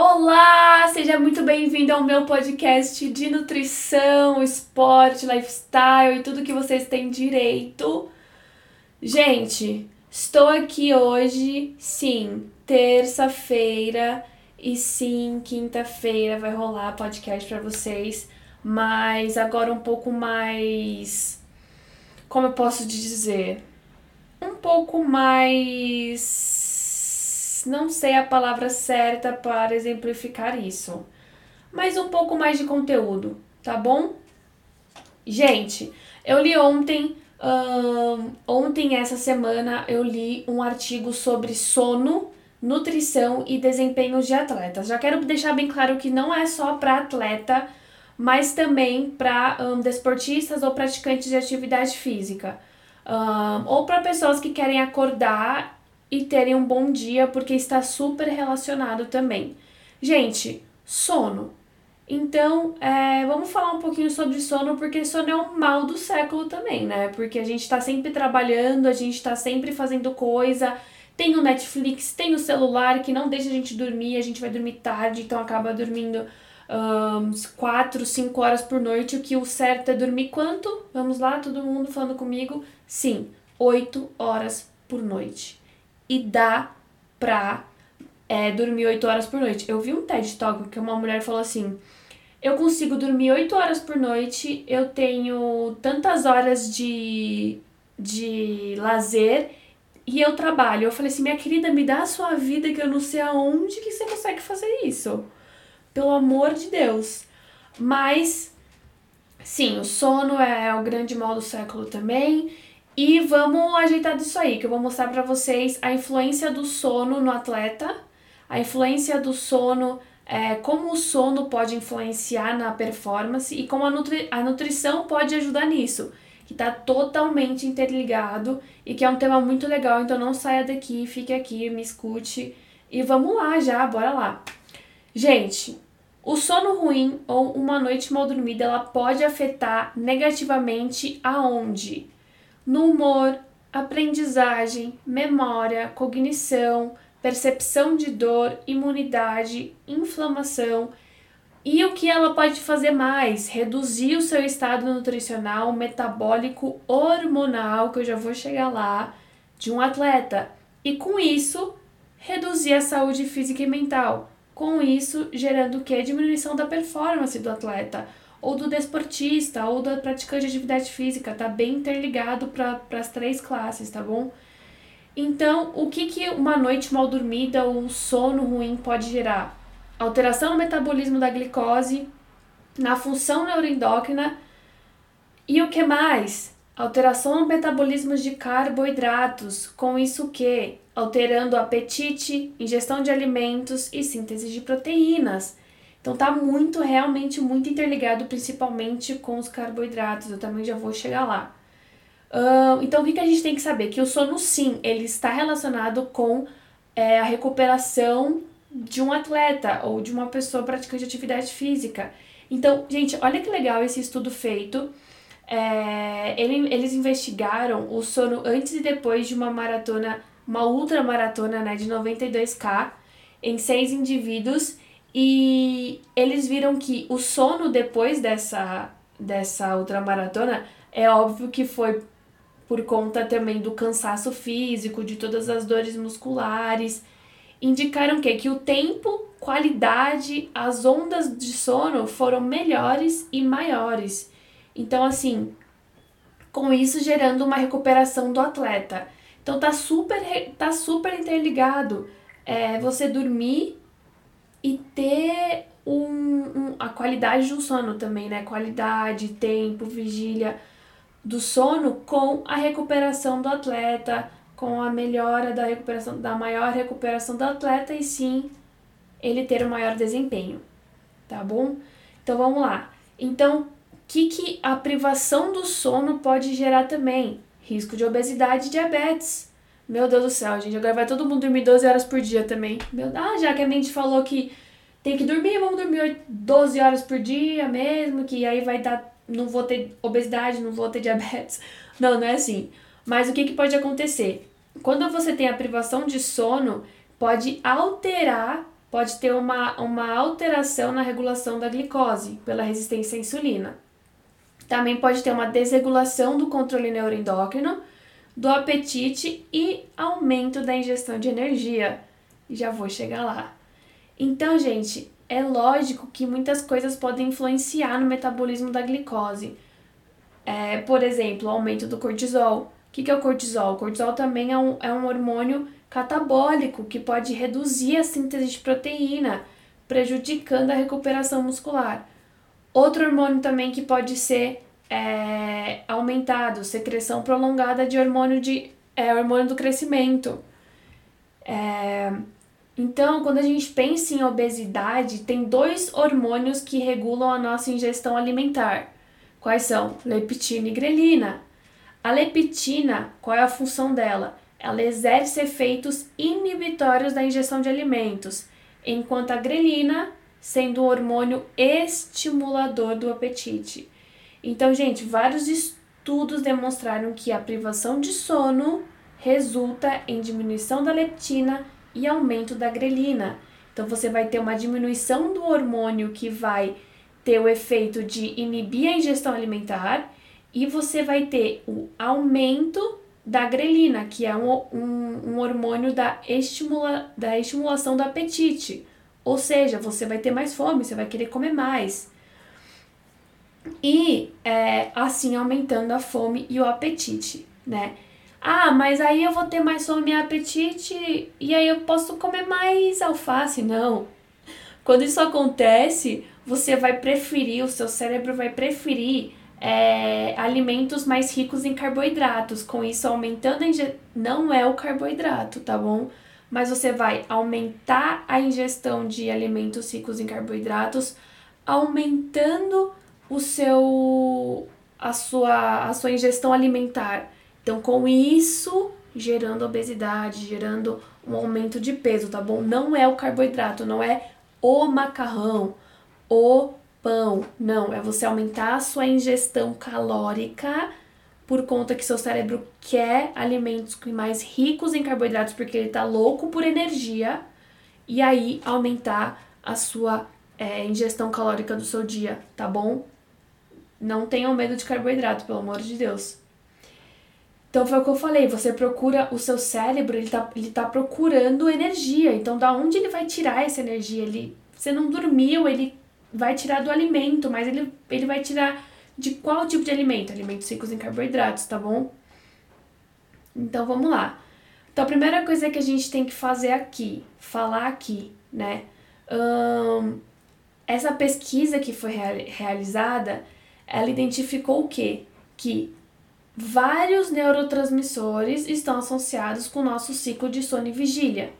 Olá, seja muito bem-vindo ao meu podcast de nutrição, esporte, lifestyle e tudo que vocês têm direito. Gente, estou aqui hoje, sim, terça-feira e sim, quinta-feira vai rolar podcast para vocês, mas agora um pouco mais como eu posso dizer? Um pouco mais não sei a palavra certa para exemplificar isso, mas um pouco mais de conteúdo, tá bom? Gente, eu li ontem, ontem essa semana eu li um artigo sobre sono, nutrição e desempenho de atletas. Já quero deixar bem claro que não é só para atleta, mas também para desportistas ou praticantes de atividade física. Ou para pessoas que querem acordar e terem um bom dia, porque está super relacionado também. Gente, sono. Então, é, vamos falar um pouquinho sobre sono, porque sono é um mal do século também, né? Porque a gente está sempre trabalhando, a gente está sempre fazendo coisa. Tem o Netflix, tem o celular que não deixa a gente dormir, a gente vai dormir tarde, então acaba dormindo um, 4, 5 horas por noite. O que o certo é dormir quanto? Vamos lá, todo mundo falando comigo? Sim, 8 horas por noite e dá pra é, dormir 8 horas por noite. Eu vi um TED Talk que uma mulher falou assim: eu consigo dormir 8 horas por noite, eu tenho tantas horas de, de lazer e eu trabalho. Eu falei assim: minha querida, me dá a sua vida que eu não sei aonde que você consegue fazer isso. Pelo amor de Deus. Mas, sim, o sono é o grande mal do século também. E vamos ajeitar disso aí, que eu vou mostrar para vocês a influência do sono no atleta, a influência do sono, é, como o sono pode influenciar na performance e como a, nutri a nutrição pode ajudar nisso, que está totalmente interligado e que é um tema muito legal, então não saia daqui, fique aqui, me escute e vamos lá já, bora lá. Gente, o sono ruim ou uma noite mal dormida, ela pode afetar negativamente aonde? No humor, aprendizagem, memória, cognição, percepção de dor, imunidade, inflamação. E o que ela pode fazer mais? Reduzir o seu estado nutricional, metabólico, hormonal, que eu já vou chegar lá, de um atleta. E com isso, reduzir a saúde física e mental. Com isso, gerando o que? Diminuição da performance do atleta ou do desportista, ou da praticante de atividade física, tá bem interligado para as três classes, tá bom? Então, o que, que uma noite mal dormida ou um sono ruim pode gerar? Alteração no metabolismo da glicose, na função neuroendócrina e o que mais? Alteração no metabolismo de carboidratos, com isso que? Alterando o apetite, ingestão de alimentos e síntese de proteínas. Então tá muito, realmente muito interligado, principalmente com os carboidratos. Eu também já vou chegar lá. Uh, então o que, que a gente tem que saber? Que o sono sim, ele está relacionado com é, a recuperação de um atleta ou de uma pessoa praticante de atividade física. Então, gente, olha que legal esse estudo feito. É, ele, eles investigaram o sono antes e depois de uma maratona, uma ultramaratona né, de 92K em seis indivíduos e eles viram que o sono depois dessa, dessa ultramaratona é óbvio que foi por conta também do cansaço físico, de todas as dores musculares. Indicaram que, que o tempo, qualidade, as ondas de sono foram melhores e maiores. Então, assim, com isso gerando uma recuperação do atleta. Então tá super, tá super interligado. É, você dormir e ter um, um, a qualidade do sono também, né? Qualidade, tempo, vigília do sono com a recuperação do atleta, com a melhora da recuperação, da maior recuperação do atleta e sim ele ter o maior desempenho, tá bom? Então vamos lá. Então, o que, que a privação do sono pode gerar também? Risco de obesidade e diabetes meu Deus do céu, gente. Agora vai todo mundo dormir 12 horas por dia também. Meu, ah, já que a mente falou que tem que dormir, vamos dormir 12 horas por dia mesmo, que aí vai dar. Não vou ter obesidade, não vou ter diabetes. Não, não é assim. Mas o que, que pode acontecer? Quando você tem a privação de sono, pode alterar pode ter uma, uma alteração na regulação da glicose pela resistência à insulina. Também pode ter uma desregulação do controle neuroendócrino, do apetite e aumento da ingestão de energia. Já vou chegar lá. Então, gente, é lógico que muitas coisas podem influenciar no metabolismo da glicose. É, por exemplo, o aumento do cortisol. O que, é o cortisol? O cortisol também é um, é um hormônio catabólico que pode reduzir a síntese de proteína, prejudicando a recuperação muscular. Outro hormônio também que pode ser é, aumentado, secreção prolongada de hormônio de é, hormônio do crescimento. É, então, quando a gente pensa em obesidade, tem dois hormônios que regulam a nossa ingestão alimentar. Quais são? Leptina e grelina. A leptina, qual é a função dela? ela exerce efeitos inibitórios da ingestão de alimentos, enquanto a grelina sendo um hormônio estimulador do apetite. Então, gente, vários estudos demonstraram que a privação de sono resulta em diminuição da leptina e aumento da grelina. Então, você vai ter uma diminuição do hormônio que vai ter o efeito de inibir a ingestão alimentar e você vai ter o aumento da grelina, que é um, um, um hormônio da, estimula, da estimulação do apetite. Ou seja, você vai ter mais fome, você vai querer comer mais. E é, assim aumentando a fome e o apetite, né? Ah, mas aí eu vou ter mais fome e apetite e aí eu posso comer mais alface. Não. Quando isso acontece, você vai preferir, o seu cérebro vai preferir é, alimentos mais ricos em carboidratos, com isso aumentando a ingestão. Não é o carboidrato, tá bom? Mas você vai aumentar a ingestão de alimentos ricos em carboidratos, aumentando o seu a sua a sua ingestão alimentar. Então, com isso, gerando obesidade, gerando um aumento de peso, tá bom? Não é o carboidrato, não é o macarrão, o pão. Não, é você aumentar a sua ingestão calórica por conta que seu cérebro quer alimentos mais ricos em carboidratos porque ele tá louco por energia e aí aumentar a sua é, ingestão calórica do seu dia, tá bom? Não tenham medo de carboidrato, pelo amor de Deus. Então foi o que eu falei, você procura, o seu cérebro, ele tá, ele tá procurando energia. Então da onde ele vai tirar essa energia? Ele, você não dormiu, ele vai tirar do alimento, mas ele, ele vai tirar de qual tipo de alimento? Alimentos ricos em carboidratos, tá bom? Então vamos lá. Então a primeira coisa que a gente tem que fazer aqui, falar aqui, né? Essa pesquisa que foi realizada, ela identificou o quê? Que vários neurotransmissores estão associados com o nosso ciclo de sono e vigília.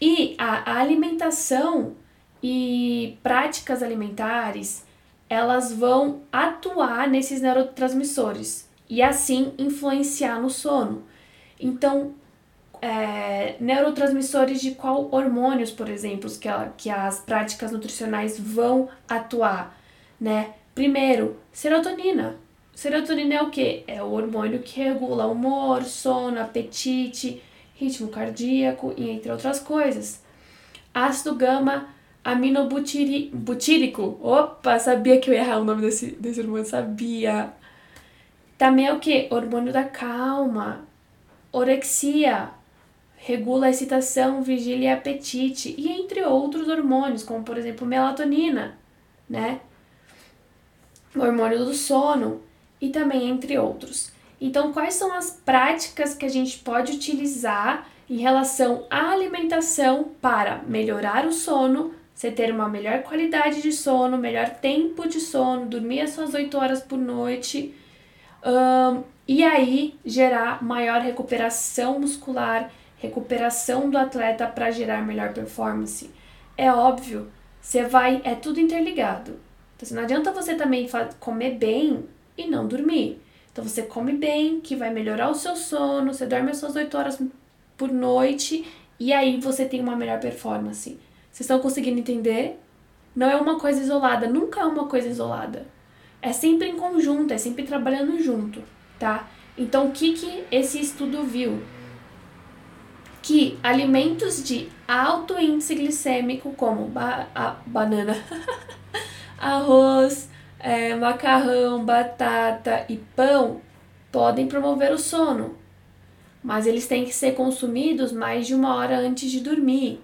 E a alimentação e práticas alimentares, elas vão atuar nesses neurotransmissores e assim influenciar no sono. Então, é, neurotransmissores de qual hormônios, por exemplo, que, que as práticas nutricionais vão atuar, né? Primeiro, serotonina. Serotonina é o que? É o hormônio que regula humor, sono, apetite, ritmo cardíaco e entre outras coisas. Ácido gama aminobutírico. Opa, sabia que eu ia errar o nome desse, desse hormônio, sabia. Também é o que? Hormônio da calma, orexia, regula a excitação, vigília e apetite, e entre outros hormônios, como por exemplo melatonina, né? O hormônio do sono, e também entre outros. Então, quais são as práticas que a gente pode utilizar em relação à alimentação para melhorar o sono, você ter uma melhor qualidade de sono, melhor tempo de sono, dormir as suas 8 horas por noite, um, e aí gerar maior recuperação muscular, recuperação do atleta para gerar melhor performance. É óbvio, você vai, é tudo interligado. Então, assim, não adianta você também comer bem e não dormir. Então você come bem, que vai melhorar o seu sono, você dorme as suas 8 horas por noite e aí você tem uma melhor performance. Vocês estão conseguindo entender? Não é uma coisa isolada, nunca é uma coisa isolada. É sempre em conjunto, é sempre trabalhando junto, tá? Então, o que, que esse estudo viu? que alimentos de alto índice glicêmico, como ba a banana, arroz, é, macarrão, batata e pão, podem promover o sono, mas eles têm que ser consumidos mais de uma hora antes de dormir,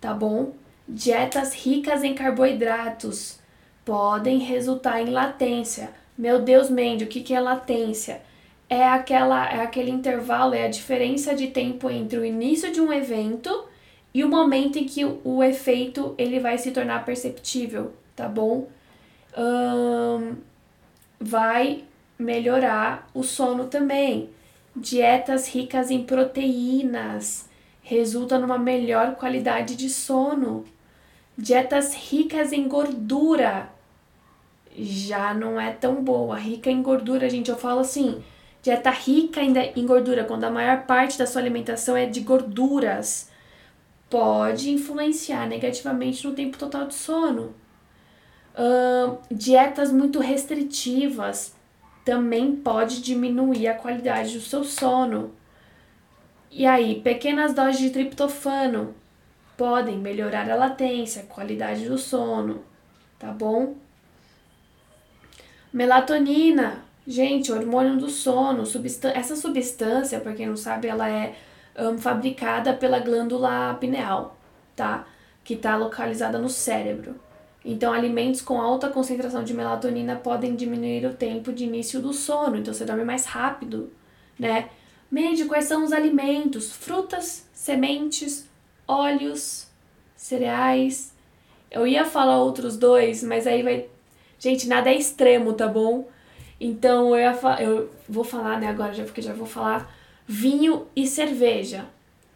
tá bom? Dietas ricas em carboidratos podem resultar em latência. Meu Deus, Mandy, o que, é latência? É, aquela, é aquele intervalo, é a diferença de tempo entre o início de um evento e o momento em que o, o efeito ele vai se tornar perceptível, tá bom? Hum, vai melhorar o sono também. Dietas ricas em proteínas resultam numa melhor qualidade de sono. Dietas ricas em gordura já não é tão boa. Rica em gordura, gente, eu falo assim, dieta rica em gordura, quando a maior parte da sua alimentação é de gorduras, pode influenciar negativamente no tempo total de sono. Uh, dietas muito restritivas também pode diminuir a qualidade do seu sono. E aí, pequenas doses de triptofano podem melhorar a latência, a qualidade do sono, tá bom? Melatonina, gente, hormônio do sono. Substan essa substância, para quem não sabe, ela é um, fabricada pela glândula pineal, tá? Que está localizada no cérebro. Então, alimentos com alta concentração de melatonina podem diminuir o tempo de início do sono, então você dorme mais rápido, né? Mede quais são os alimentos: frutas, sementes, óleos, cereais. Eu ia falar outros dois, mas aí vai Gente, nada é extremo, tá bom? Então eu, eu vou falar, né, agora já porque já vou falar vinho e cerveja,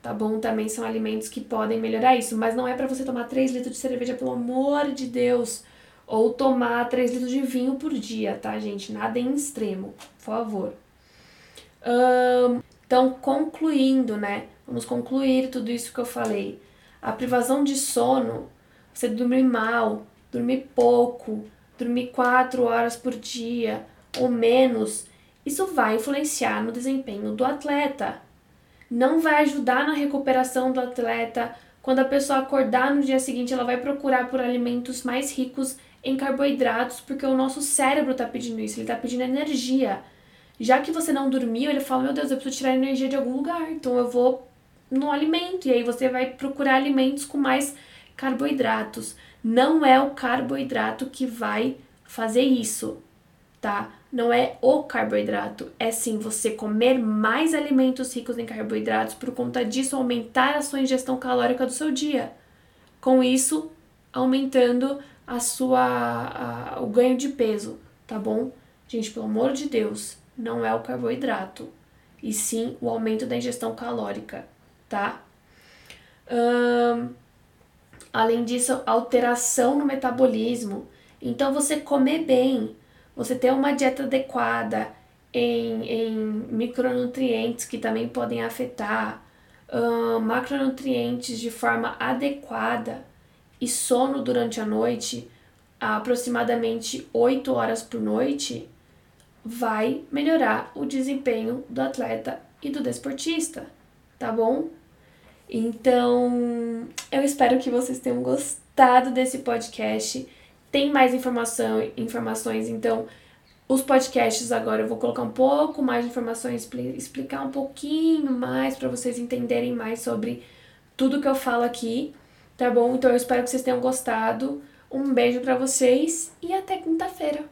tá bom? Também são alimentos que podem melhorar isso, mas não é para você tomar 3 litros de cerveja, pelo amor de Deus, ou tomar 3 litros de vinho por dia, tá, gente? Nada em extremo, por favor. Um, então, concluindo, né? Vamos concluir tudo isso que eu falei. A privação de sono, você dormir mal, dormir pouco, dormir quatro horas por dia ou menos, isso vai influenciar no desempenho do atleta. Não vai ajudar na recuperação do atleta. Quando a pessoa acordar no dia seguinte, ela vai procurar por alimentos mais ricos em carboidratos, porque o nosso cérebro está pedindo isso, ele está pedindo energia. Já que você não dormiu, ele fala: Meu Deus, eu preciso tirar energia de algum lugar, então eu vou no alimento. E aí você vai procurar alimentos com mais carboidratos. Não é o carboidrato que vai fazer isso, tá? Não é o carboidrato, é sim você comer mais alimentos ricos em carboidratos por conta disso aumentar a sua ingestão calórica do seu dia. Com isso, aumentando a sua a, o ganho de peso, tá bom? Gente, pelo amor de Deus, não é o carboidrato, e sim o aumento da ingestão calórica, tá? Além disso, alteração no metabolismo. Então, você comer bem, você ter uma dieta adequada em, em micronutrientes que também podem afetar, uh, macronutrientes de forma adequada e sono durante a noite, aproximadamente 8 horas por noite, vai melhorar o desempenho do atleta e do desportista, tá bom? Então, eu espero que vocês tenham gostado desse podcast. Tem mais informação, informações, então os podcasts agora eu vou colocar um pouco mais de informações, explicar um pouquinho mais para vocês entenderem mais sobre tudo que eu falo aqui, tá bom? Então eu espero que vocês tenham gostado. Um beijo para vocês e até quinta-feira.